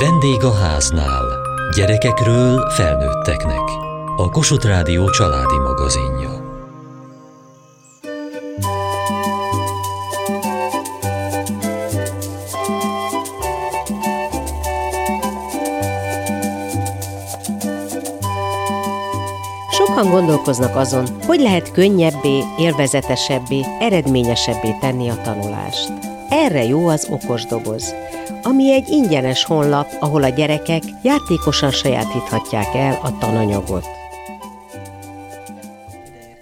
Vendég a háznál. Gyerekekről felnőtteknek. A Kossuth Rádió családi magazinja. Sokan gondolkoznak azon, hogy lehet könnyebbé, élvezetesebbé, eredményesebbé tenni a tanulást. Erre jó az okos doboz, ami egy ingyenes honlap, ahol a gyerekek játékosan sajátíthatják el a tananyagot.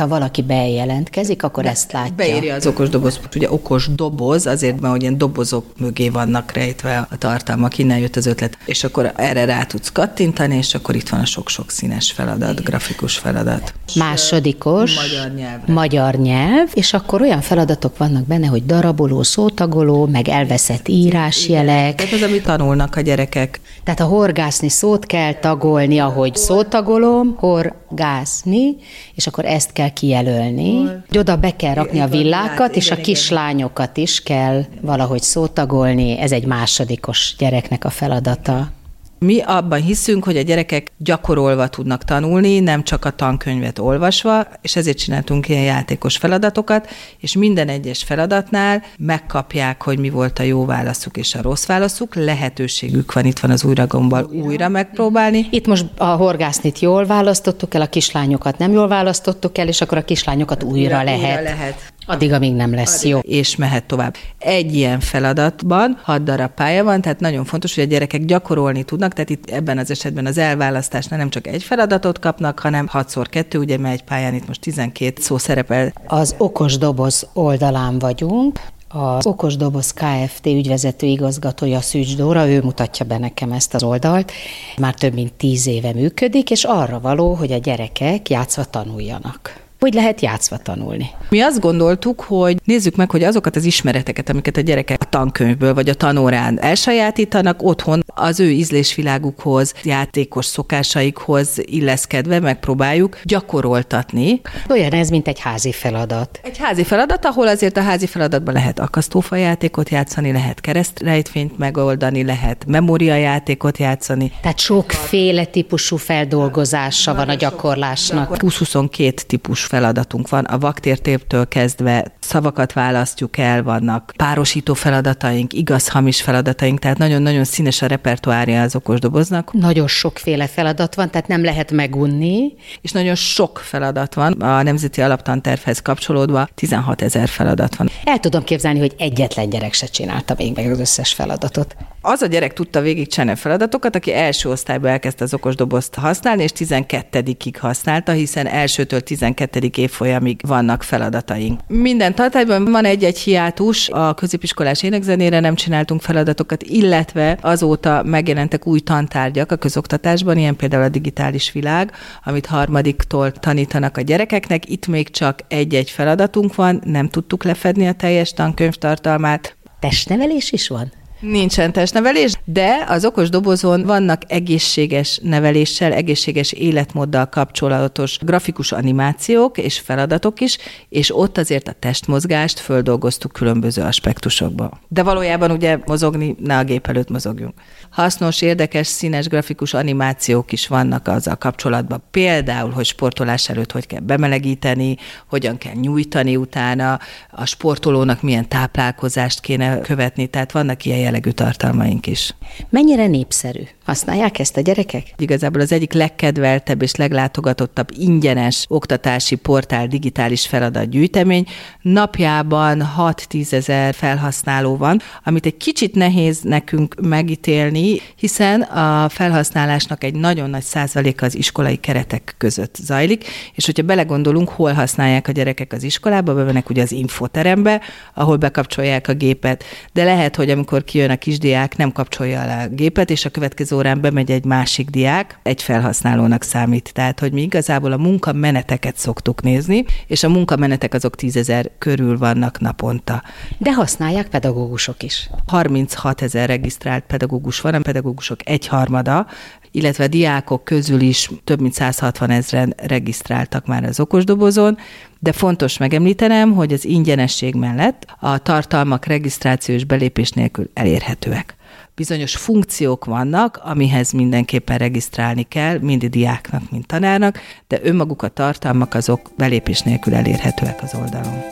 Ha valaki bejelentkezik, akkor De ezt látja. Beírja az okos doboz. Ugye okos doboz, azért, mert ilyen dobozok mögé vannak rejtve a tartalmak, innen jött az ötlet. És akkor erre rá tudsz kattintani, és akkor itt van a sok-sok színes feladat, grafikus feladat. Másodikos. Magyar nyelvre. Magyar nyelv, és akkor olyan feladatok vannak benne, hogy daraboló, szótagoló, meg elveszett írásjelek. Tehát az, amit tanulnak a gyerekek. Tehát a horgászni szót kell tagolni, ahogy szótagolom, horgászni, és akkor ezt kell kijelölni. Hogy oda be kell rakni a villákat, és a kislányokat is kell valahogy szótagolni. Ez egy másodikos gyereknek a feladata. Mi abban hiszünk, hogy a gyerekek gyakorolva tudnak tanulni, nem csak a tankönyvet olvasva, és ezért csináltunk ilyen játékos feladatokat, és minden egyes feladatnál megkapják, hogy mi volt a jó válaszuk és a rossz válaszuk, lehetőségük van, itt van az újra gombbal újra megpróbálni. Itt most a horgásznit jól választottuk el, a kislányokat nem jól választottuk el, és akkor a kislányokat újra, újra lehet. Újra lehet. Addig, amíg nem lesz Addig. jó. És mehet tovább. Egy ilyen feladatban hat darab pálya van, tehát nagyon fontos, hogy a gyerekek gyakorolni tudnak, tehát itt ebben az esetben az elválasztásnál nem csak egy feladatot kapnak, hanem 6 kettő, ugye, mert egy pályán itt most 12 szó szerepel. Az okos doboz oldalán vagyunk, az Okos Doboz Kft. ügyvezető igazgatója Szűcs Dóra, ő mutatja be nekem ezt az oldalt. Már több mint tíz éve működik, és arra való, hogy a gyerekek játszva tanuljanak hogy lehet játszva tanulni. Mi azt gondoltuk, hogy nézzük meg, hogy azokat az ismereteket, amiket a gyerekek a tankönyvből vagy a tanórán elsajátítanak, otthon az ő ízlésvilágukhoz, játékos szokásaikhoz illeszkedve megpróbáljuk gyakoroltatni. Olyan ez, mint egy házi feladat. Egy házi feladat, ahol azért a házi feladatban lehet akasztófa játékot játszani, lehet keresztrejtfényt megoldani, lehet memóriajátékot játszani. Tehát sokféle típusú feldolgozása van, a gyakorlásnak. 20-22 típus feladatunk van, a vaktértéptől kezdve szavakat választjuk el, vannak párosító feladataink, igaz-hamis feladataink, tehát nagyon-nagyon színes a repertoárja az okosdoboznak. Nagyon sokféle feladat van, tehát nem lehet megunni. És nagyon sok feladat van. A Nemzeti Alaptantervhez kapcsolódva 16 ezer feladat van. El tudom képzelni, hogy egyetlen gyerek se csinálta még meg az összes feladatot. Az a gyerek tudta végig csinálni a feladatokat, aki első osztályban elkezdte az okosdobozt használni, és 12-ig használta, hiszen elsőtől 12. évfolyamig vannak feladataink. Minden tartályban van egy-egy hiátus, a középiskolás énekzenére nem csináltunk feladatokat, illetve azóta megjelentek új tantárgyak a közoktatásban, ilyen például a digitális világ, amit harmadiktól tanítanak a gyerekeknek. Itt még csak egy-egy feladatunk van, nem tudtuk lefedni a teljes tankönyv tartalmát. Testnevelés is van? Nincsen testnevelés, de az okos dobozon vannak egészséges neveléssel, egészséges életmóddal kapcsolatos grafikus animációk és feladatok is, és ott azért a testmozgást földolgoztuk különböző aspektusokba. De valójában ugye mozogni, ne a gép előtt mozogjunk. Hasznos, érdekes, színes grafikus animációk is vannak azzal kapcsolatban. Például, hogy sportolás előtt hogy kell bemelegíteni, hogyan kell nyújtani utána, a sportolónak milyen táplálkozást kéne követni, tehát vannak ilyen jellegű tartalmaink is. Mennyire népszerű? Használják ezt a gyerekek? Igazából az egyik legkedveltebb és leglátogatottabb ingyenes oktatási portál digitális feladatgyűjtemény. Napjában 6-10 ezer felhasználó van, amit egy kicsit nehéz nekünk megítélni, hiszen a felhasználásnak egy nagyon nagy százaléka az iskolai keretek között zajlik, és hogyha belegondolunk, hol használják a gyerekek az iskolába, bevennek ugye az infoterembe, ahol bekapcsolják a gépet, de lehet, hogy amikor ki kijön a kisdiák, nem kapcsolja le a gépet, és a következő órán bemegy egy másik diák, egy felhasználónak számít. Tehát, hogy mi igazából a munkameneteket szoktuk nézni, és a munkamenetek azok tízezer körül vannak naponta. De használják pedagógusok is. 36 ezer regisztrált pedagógus van, a pedagógusok egyharmada, illetve a diákok közül is több mint 160 ezeren regisztráltak már az okosdobozon, de fontos megemlítenem, hogy az ingyenesség mellett a tartalmak regisztrációs belépés nélkül elérhetőek. bizonyos funkciók vannak, amihez mindenképpen regisztrálni kell, mind diáknak, mind tanárnak, de önmaguk a tartalmak azok belépés nélkül elérhetőek az oldalon.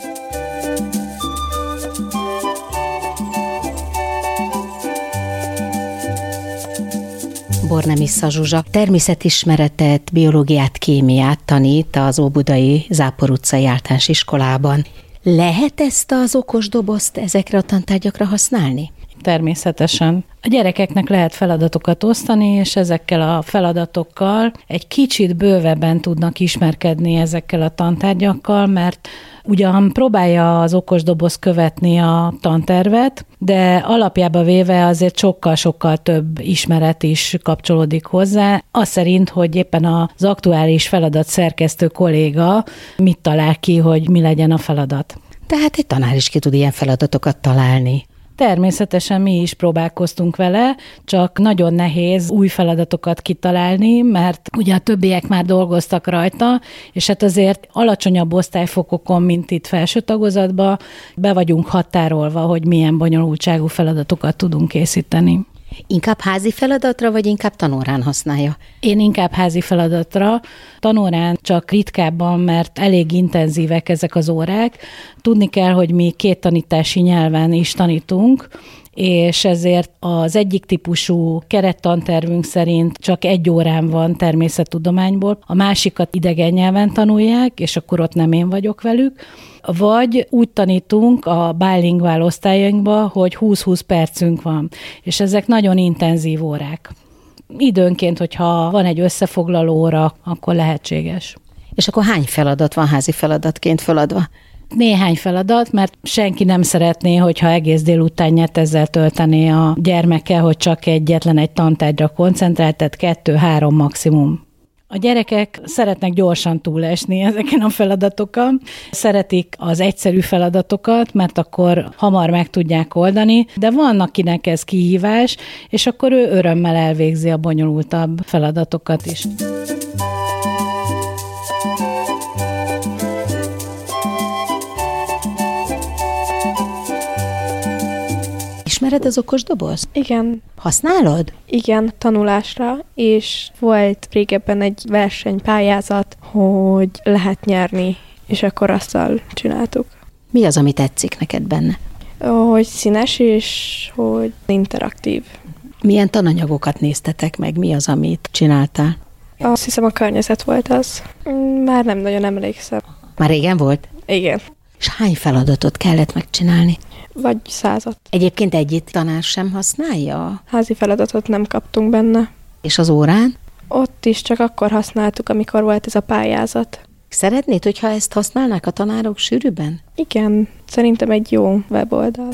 Bornemissza Zsuzsa természetismeretet, biológiát, kémiát tanít az Óbudai Zápor utcai általános iskolában. Lehet ezt az okos dobozt ezekre a tantárgyakra használni? Természetesen. A gyerekeknek lehet feladatokat osztani, és ezekkel a feladatokkal egy kicsit bővebben tudnak ismerkedni ezekkel a tantárgyakkal, mert ugyan próbálja az okos doboz követni a tantervet, de alapjába véve azért sokkal-sokkal több ismeret is kapcsolódik hozzá. Az szerint, hogy éppen az aktuális feladat szerkesztő kolléga mit talál ki, hogy mi legyen a feladat. Tehát egy tanár is ki tud ilyen feladatokat találni. Természetesen mi is próbálkoztunk vele, csak nagyon nehéz új feladatokat kitalálni, mert ugye a többiek már dolgoztak rajta, és hát azért alacsonyabb osztályfokokon, mint itt felső tagozatban, be vagyunk határolva, hogy milyen bonyolultságú feladatokat tudunk készíteni. Inkább házi feladatra, vagy inkább tanórán használja? Én inkább házi feladatra. Tanórán csak ritkábban, mert elég intenzívek ezek az órák. Tudni kell, hogy mi két tanítási nyelven is tanítunk, és ezért az egyik típusú kerettantervünk szerint csak egy órán van természettudományból, a másikat idegen nyelven tanulják, és akkor ott nem én vagyok velük, vagy úgy tanítunk a bilingual osztályainkba, hogy 20-20 percünk van, és ezek nagyon intenzív órák. Időnként, hogyha van egy összefoglaló óra, akkor lehetséges. És akkor hány feladat van házi feladatként feladva? Néhány feladat, mert senki nem szeretné, hogyha egész délutánját ezzel töltené a gyermeke, hogy csak egyetlen egy tantárgyra koncentrál, tehát kettő-három maximum. A gyerekek szeretnek gyorsan túlesni ezeken a feladatokon, szeretik az egyszerű feladatokat, mert akkor hamar meg tudják oldani, de van, akinek ez kihívás, és akkor ő örömmel elvégzi a bonyolultabb feladatokat is. Ismered az okos doboz? Igen. Használod? Igen, tanulásra, és volt régebben egy versenypályázat, hogy lehet nyerni, és akkor azzal csináltuk. Mi az, ami tetszik neked benne? Hogy színes, és hogy interaktív. Milyen tananyagokat néztetek meg? Mi az, amit csináltál? Azt hiszem a környezet volt az. Már nem nagyon emlékszem. Már régen volt? Igen. És hány feladatot kellett megcsinálni? Vagy százat. Egyébként egyik tanár sem használja? Házi feladatot nem kaptunk benne. És az órán? Ott is csak akkor használtuk, amikor volt ez a pályázat. Szeretnéd, hogyha ezt használnák a tanárok sűrűben? Igen, szerintem egy jó weboldal.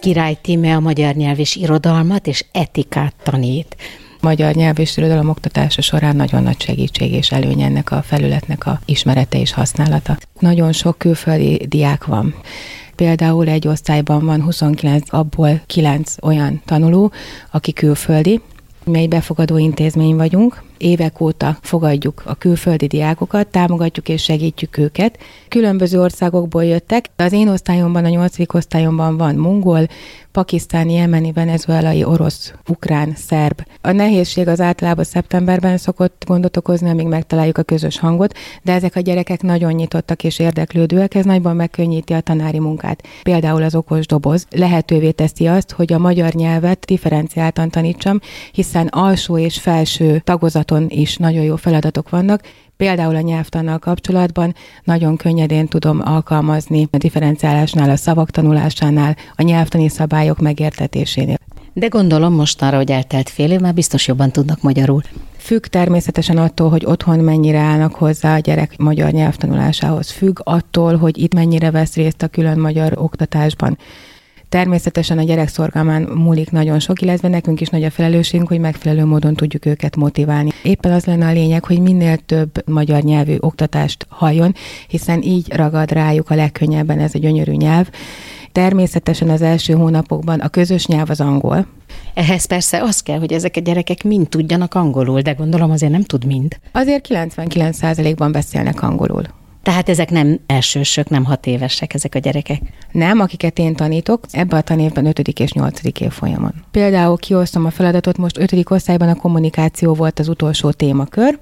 Király Tíme a magyar nyelv és irodalmat és etikát tanít magyar nyelv és irodalom oktatása során nagyon nagy segítség és előny ennek a felületnek a ismerete és használata. Nagyon sok külföldi diák van. Például egy osztályban van 29, abból 9 olyan tanuló, aki külföldi, mi egy befogadó intézmény vagyunk, évek óta fogadjuk a külföldi diákokat, támogatjuk és segítjük őket. Különböző országokból jöttek. Az én osztályomban, a nyolcadik osztályomban van mongol, pakisztáni, jemeni, venezuelai, orosz, ukrán, szerb. A nehézség az általában szeptemberben szokott gondot okozni, amíg megtaláljuk a közös hangot, de ezek a gyerekek nagyon nyitottak és érdeklődőek, ez nagyban megkönnyíti a tanári munkát. Például az okos doboz lehetővé teszi azt, hogy a magyar nyelvet differenciáltan tanítsam, hiszen alsó és felső tagozaton is nagyon jó feladatok vannak, Például a nyelvtannal kapcsolatban nagyon könnyedén tudom alkalmazni a differenciálásnál, a szavak tanulásánál, a nyelvtani szabályok megértetésénél. De gondolom mostanra, hogy eltelt fél év, már biztos jobban tudnak magyarul. Függ természetesen attól, hogy otthon mennyire állnak hozzá a gyerek magyar nyelvtanulásához. Függ attól, hogy itt mennyire vesz részt a külön magyar oktatásban. Természetesen a gyerek szorgalmán múlik nagyon sok, illetve nekünk is nagy a felelősségünk, hogy megfelelő módon tudjuk őket motiválni. Éppen az lenne a lényeg, hogy minél több magyar nyelvű oktatást halljon, hiszen így ragad rájuk a legkönnyebben ez a gyönyörű nyelv, Természetesen az első hónapokban a közös nyelv az angol. Ehhez persze az kell, hogy ezek a gyerekek mind tudjanak angolul, de gondolom azért nem tud mind. Azért 99%-ban beszélnek angolul. Tehát ezek nem elsősök, nem hat évesek ezek a gyerekek. Nem, akiket én tanítok, ebben a tanévben 5. és 8. év folyamon. Például kiosztom a feladatot, most 5. osztályban a kommunikáció volt az utolsó témakör,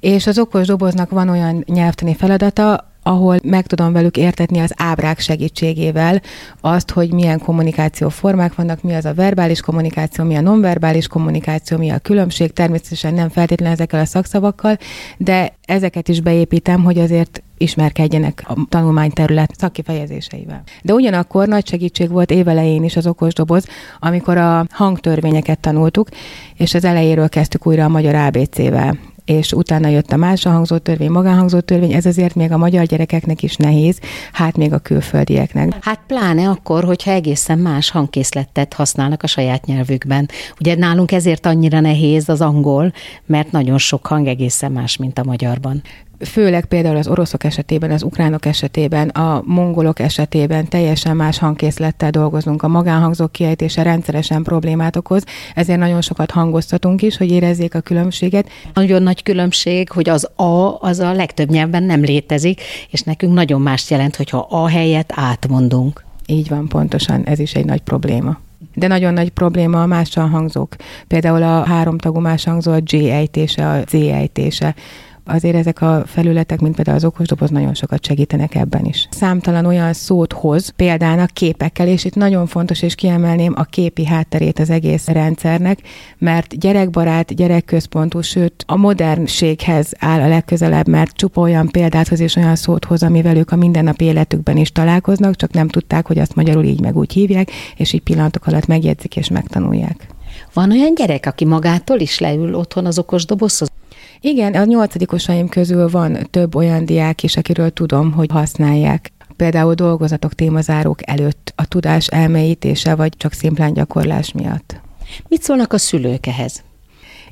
és az okos doboznak van olyan nyelvtani feladata, ahol meg tudom velük értetni az ábrák segítségével azt, hogy milyen kommunikáció formák vannak, mi az a verbális kommunikáció, mi a nonverbális kommunikáció, mi a különbség, természetesen nem feltétlenül ezekkel a szakszavakkal, de ezeket is beépítem, hogy azért ismerkedjenek a tanulmányterület szakkifejezéseivel. De ugyanakkor nagy segítség volt évelején is az okos doboz, amikor a hangtörvényeket tanultuk, és az elejéről kezdtük újra a magyar ABC-vel és utána jött a más hangzó törvény, magánhangzó törvény, ez azért még a magyar gyerekeknek is nehéz, hát még a külföldieknek. Hát pláne akkor, hogyha egészen más hangkészletet használnak a saját nyelvükben. Ugye nálunk ezért annyira nehéz az angol, mert nagyon sok hang egészen más, mint a magyarban főleg például az oroszok esetében, az ukránok esetében, a mongolok esetében teljesen más hangkészlettel dolgozunk. A magánhangzók kiejtése rendszeresen problémát okoz, ezért nagyon sokat hangoztatunk is, hogy érezzék a különbséget. Nagyon nagy különbség, hogy az A az a legtöbb nyelvben nem létezik, és nekünk nagyon más jelent, hogyha A helyett átmondunk. Így van, pontosan, ez is egy nagy probléma. De nagyon nagy probléma a mással hangzók. Például a háromtagú más hangzó a G ejtése, a Z ejtése azért ezek a felületek, mint például az okosdoboz nagyon sokat segítenek ebben is. Számtalan olyan szót hoz, például képekkel, és itt nagyon fontos, és kiemelném a képi hátterét az egész rendszernek, mert gyerekbarát, gyerekközpontú, sőt a modernséghez áll a legközelebb, mert csupa olyan példát hoz és olyan szót hoz, amivel ők a mindennapi életükben is találkoznak, csak nem tudták, hogy azt magyarul így meg úgy hívják, és így pillanatok alatt megjegyzik és megtanulják. Van olyan gyerek, aki magától is leül otthon az okos dobozhoz? Igen, a nyolcadikosaim közül van több olyan diák is, akiről tudom, hogy használják. Például dolgozatok témazárók előtt a tudás elmélyítése, vagy csak szimplán gyakorlás miatt. Mit szólnak a szülők ehhez?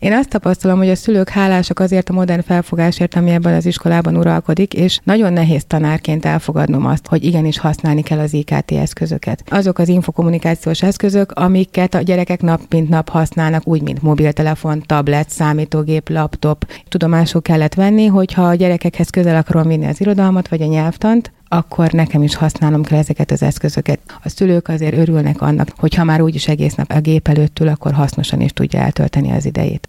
Én azt tapasztalom, hogy a szülők hálásak azért a modern felfogásért, ami ebben az iskolában uralkodik, és nagyon nehéz tanárként elfogadnom azt, hogy igenis használni kell az IKT eszközöket. Azok az infokommunikációs eszközök, amiket a gyerekek nap mint nap használnak, úgy, mint mobiltelefon, tablet, számítógép, laptop. Tudomásul kellett venni, hogyha a gyerekekhez közel akarom vinni az irodalmat vagy a nyelvtant, akkor nekem is használnom kell ezeket az eszközöket. A szülők azért örülnek annak, hogy ha már úgyis egész nap a gép előtt ül, akkor hasznosan is tudja eltölteni az idejét.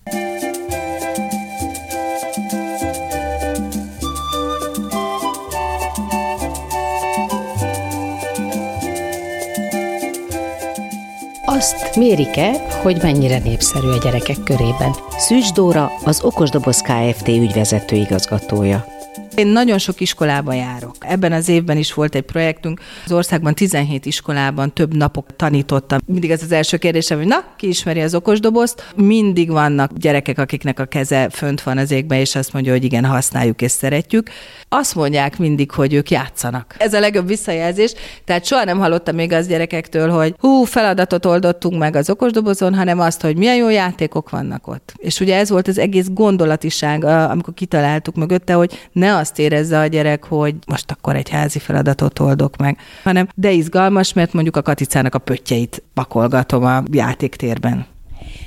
Azt mérik-e, hogy mennyire népszerű a gyerekek körében? Szűcs Dóra, az Okosdoboz Kft. ügyvezető igazgatója. Én nagyon sok iskolába járok. Ebben az évben is volt egy projektünk. Az országban 17 iskolában több napok tanítottam. Mindig ez az első kérdésem, hogy na, ki ismeri az okosdobozt? Mindig vannak gyerekek, akiknek a keze fönt van az égbe, és azt mondja, hogy igen, használjuk és szeretjük. Azt mondják mindig, hogy ők játszanak. Ez a legjobb visszajelzés. Tehát soha nem hallottam még az gyerekektől, hogy hú, feladatot oldottunk meg az okosdobozon, hanem azt, hogy milyen jó játékok vannak ott. És ugye ez volt az egész gondolatiság, amikor kitaláltuk mögötte, hogy ne azt érezze a gyerek, hogy most akkor egy házi feladatot oldok meg, hanem de izgalmas, mert mondjuk a katicának a pöttyeit pakolgatom a játéktérben.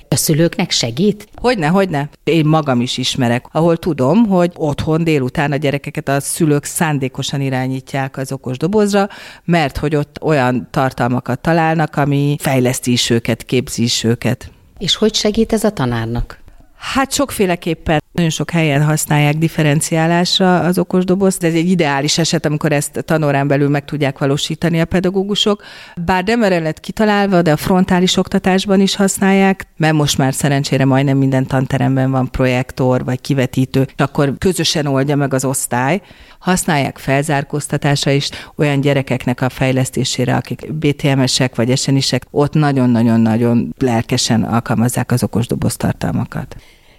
A szülőknek segít? Hogyne, hogyne. Én magam is ismerek, ahol tudom, hogy otthon délután a gyerekeket a szülők szándékosan irányítják az okos dobozra, mert hogy ott olyan tartalmakat találnak, ami fejleszti is őket, képzi is őket. És hogy segít ez a tanárnak? Hát sokféleképpen nagyon sok helyen használják differenciálásra az okosdobozt, de ez egy ideális eset, amikor ezt tanórán belül meg tudják valósítani a pedagógusok. Bár nem erre lett kitalálva, de a frontális oktatásban is használják, mert most már szerencsére majdnem minden tanteremben van projektor vagy kivetítő, és akkor közösen oldja meg az osztály. Használják felzárkóztatásra is olyan gyerekeknek a fejlesztésére, akik BTMS-ek vagy esenisek, ott nagyon-nagyon-nagyon lelkesen alkalmazzák az okosdoboz tartalmakat.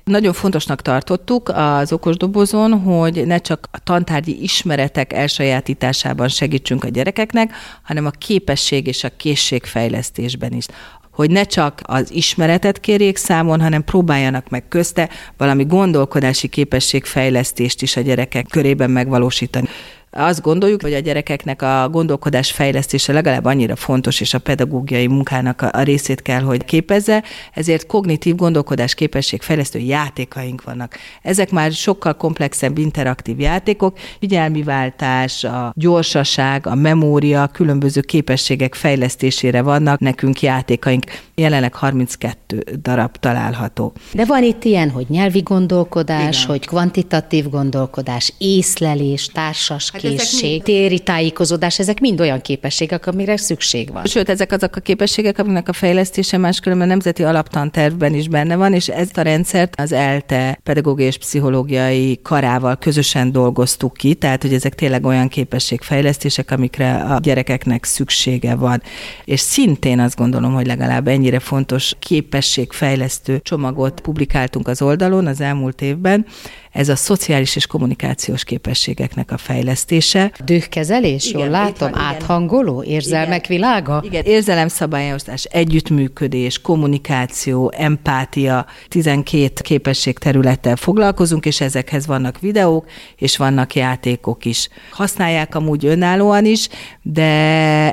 Nagyon fontosnak tartottuk az okosdobozon, hogy ne csak a tantárgyi ismeretek elsajátításában segítsünk a gyerekeknek, hanem a képesség és a készségfejlesztésben is hogy ne csak az ismeretet kérjék számon, hanem próbáljanak meg közte valami gondolkodási képességfejlesztést is a gyerekek körében megvalósítani. Azt gondoljuk, hogy a gyerekeknek a gondolkodás fejlesztése legalább annyira fontos, és a pedagógiai munkának a részét kell, hogy képezze, ezért kognitív gondolkodás képesség fejlesztő játékaink vannak. Ezek már sokkal komplexebb interaktív játékok, figyelmi váltás, a gyorsaság, a memória, különböző képességek fejlesztésére vannak nekünk játékaink. Jelenleg 32 darab található. De van itt ilyen, hogy nyelvi gondolkodás, Igen. hogy kvantitatív gondolkodás, észlelés, társas készség, mind... téri tájékozódás, ezek mind olyan képességek, amire szükség van. Sőt, ezek azok a képességek, aminek a fejlesztése máskülönben a nemzeti alaptantervben is benne van, és ezt a rendszert az ELTE pedagógiai és pszichológiai karával közösen dolgoztuk ki, tehát hogy ezek tényleg olyan képességfejlesztések, amikre a gyerekeknek szüksége van. És szintén azt gondolom, hogy legalább ennyire fontos képességfejlesztő csomagot publikáltunk az oldalon az elmúlt évben, ez a szociális és kommunikációs képességeknek a fejlesztése. Dühkezelés, jól látom, van, áthangoló, érzelmek igen, világa? Igen, érzelemszabályozás, együttműködés, kommunikáció, empátia, 12 képesség területtel foglalkozunk, és ezekhez vannak videók, és vannak játékok is. Használják amúgy önállóan is, de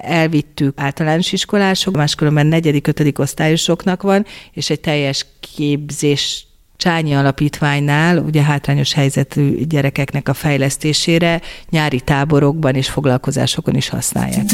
elvittük általános iskolások, máskülönben negyedik, ötödik osztályosoknak van, és egy teljes képzés Csányi Alapítványnál, ugye hátrányos helyzetű gyerekeknek a fejlesztésére nyári táborokban és foglalkozásokon is használják.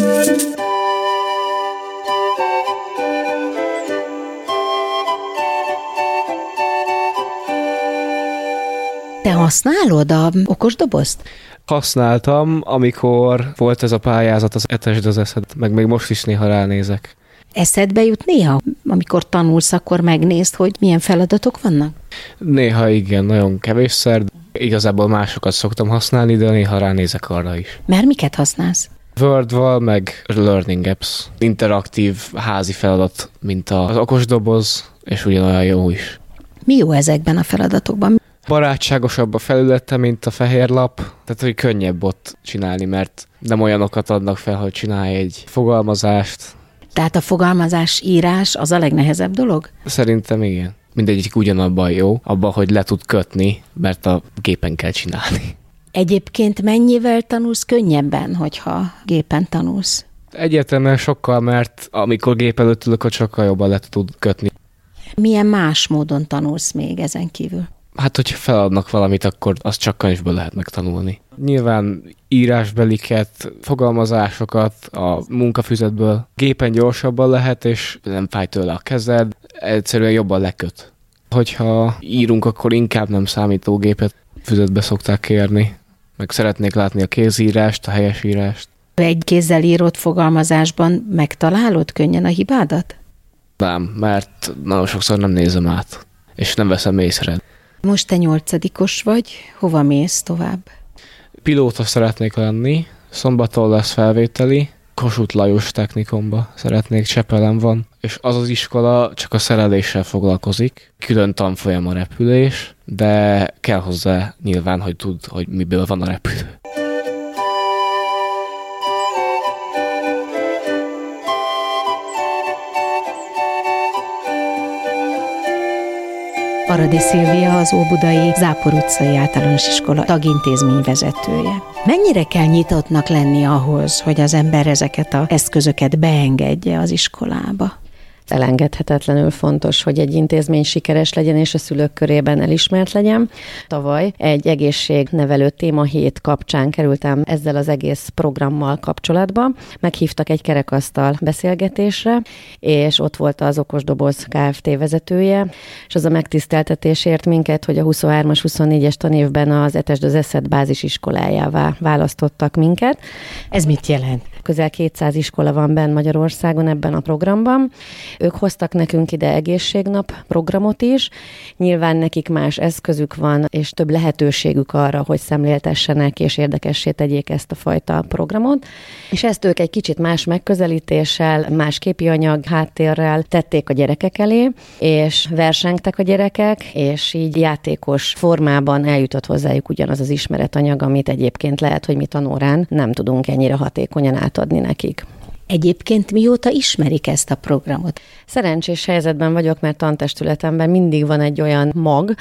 Te használod a okos dobozt? Használtam, amikor volt ez a pályázat, az etesd az eszed, meg még most is néha ránézek. Eszedbe jut néha, amikor tanulsz, akkor megnézd, hogy milyen feladatok vannak? Néha igen, nagyon kevésszer. Igazából másokat szoktam használni, de néha ránézek arra is. Mert miket használsz? Wordval, meg Learning Apps. Interaktív házi feladat, mint az okos doboz, és ugyanolyan jó is. Mi jó ezekben a feladatokban? Barátságosabb a felülete, mint a fehér lap, tehát hogy könnyebb ott csinálni, mert nem olyanokat adnak fel, hogy csinálj egy fogalmazást, tehát a fogalmazás írás az a legnehezebb dolog? Szerintem igen. Mindegyik ugyanabban jó, abban, hogy le tud kötni, mert a gépen kell csinálni. Egyébként mennyivel tanulsz könnyebben, hogyha gépen tanulsz? Egyértelműen sokkal, mert amikor gép előtt ülök, sokkal jobban le tud kötni. Milyen más módon tanulsz még ezen kívül? Hát, hogyha feladnak valamit, akkor azt csak könyvből lehet megtanulni. Nyilván írásbeliket, fogalmazásokat a munkafüzetből gépen gyorsabban lehet, és nem fáj tőle a kezed, egyszerűen jobban leköt. Hogyha írunk, akkor inkább nem számítógépet füzetbe szokták kérni, meg szeretnék látni a kézírást, a helyes írást. Egy kézzel írott fogalmazásban megtalálod könnyen a hibádat? Nem, mert nagyon sokszor nem nézem át, és nem veszem észre. Most te nyolcadikos vagy, hova mész tovább? Pilóta szeretnék lenni, szombaton lesz felvételi, Kossuth Lajos technikomba szeretnék, Csepelen van, és az az iskola csak a szereléssel foglalkozik, külön tanfolyam a repülés, de kell hozzá nyilván, hogy tud, hogy miből van a repülő. Aradi Szilvia az Óbudai Zápor utcai általános iskola tagintézmény vezetője. Mennyire kell nyitottnak lenni ahhoz, hogy az ember ezeket az eszközöket beengedje az iskolába? Elengedhetetlenül fontos, hogy egy intézmény sikeres legyen, és a szülők körében elismert legyen. Tavaly egy egészségnevelő téma hét kapcsán kerültem ezzel az egész programmal kapcsolatba. Meghívtak egy kerekasztal beszélgetésre, és ott volt az Okos Doboz Kft. vezetője, és az a megtiszteltetésért minket, hogy a 23-as, 24-es tanévben az Etesd az Eszed bázisiskolájává választottak minket. Ez mit jelent? Közel 200 iskola van benn Magyarországon ebben a programban. Ők hoztak nekünk ide egészségnap programot is. Nyilván nekik más eszközük van, és több lehetőségük arra, hogy szemléltessenek és érdekessé tegyék ezt a fajta programot. És ezt ők egy kicsit más megközelítéssel, más képi anyag háttérrel tették a gyerekek elé, és versengtek a gyerekek, és így játékos formában eljutott hozzájuk ugyanaz az ismeretanyag, amit egyébként lehet, hogy mi tanórán nem tudunk ennyire hatékonyan át átadni nekik. Egyébként mióta ismerik ezt a programot? Szerencsés helyzetben vagyok, mert tantestületemben mindig van egy olyan mag,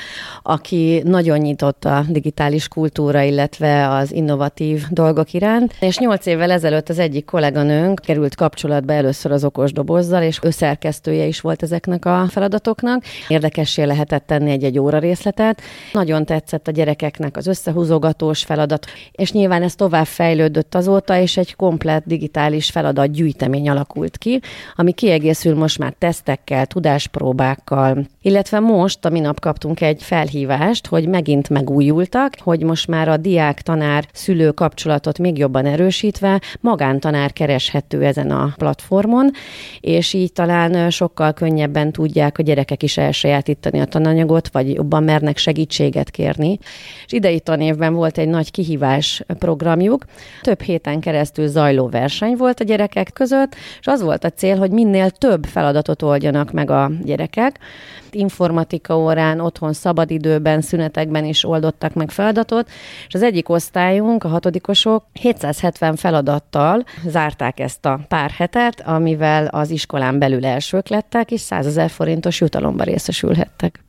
aki nagyon nyitott a digitális kultúra, illetve az innovatív dolgok iránt. És nyolc évvel ezelőtt az egyik kolléganőnk került kapcsolatba először az okos dobozzal, és ő szerkesztője is volt ezeknek a feladatoknak. Érdekessé lehetett tenni egy-egy óra részletet. Nagyon tetszett a gyerekeknek az összehúzogatós feladat, és nyilván ez tovább fejlődött azóta, és egy komplet digitális feladat gyűjtemény alakult ki, ami kiegészül most már tesztekkel, tudáspróbákkal, illetve most a minap kaptunk egy felhívást, hogy megint megújultak, hogy most már a diák-tanár szülő kapcsolatot még jobban erősítve magántanár kereshető ezen a platformon, és így talán sokkal könnyebben tudják a gyerekek is elsajátítani a tananyagot, vagy jobban mernek segítséget kérni. És idei tanévben volt egy nagy kihívás programjuk. Több héten keresztül zajló verseny volt a gyerekek között, és az volt a cél, hogy minél több feladatot oldjanak meg a gyerekek. Informatika órán, otthon szabadidőben, szünetekben is oldottak meg feladatot, és az egyik osztályunk, a hatodikosok 770 feladattal zárták ezt a pár hetet, amivel az iskolán belül elsők lettek, és 100 ezer forintos jutalomba részesülhettek.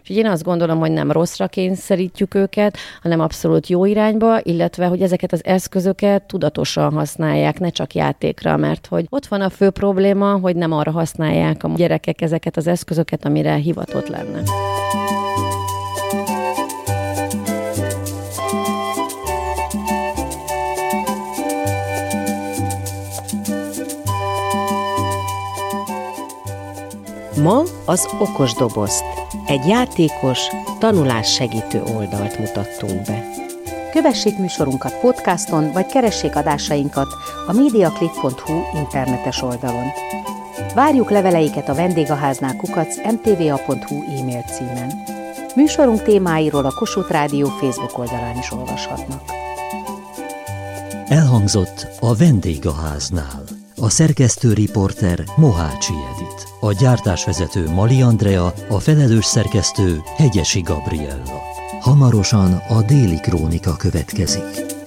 Úgyhogy én azt gondolom, hogy nem rosszra kényszerítjük őket, hanem abszolút jó irányba, illetve, hogy ezeket az eszközöket tudatosan használják, ne csak játékra, mert hogy ott van a fő probléma, hogy nem arra használják a gyerekek ezeket az eszközöket, amire hivatott lenne. Az okos dobozt, egy játékos, tanulás segítő oldalt mutattunk be. Kövessék műsorunkat podcaston, vagy keressék adásainkat a mediaclip.hu internetes oldalon. Várjuk leveleiket a vendégháznál kukac mtva.hu e-mail címen. Műsorunk témáiról a Kossuth Rádió Facebook oldalán is olvashatnak. Elhangzott a vendégháznál. A szerkesztő riporter Mohácsi Edit. A gyártásvezető Mali Andrea, a felelős szerkesztő Hegyesi Gabriella. Hamarosan a déli krónika következik.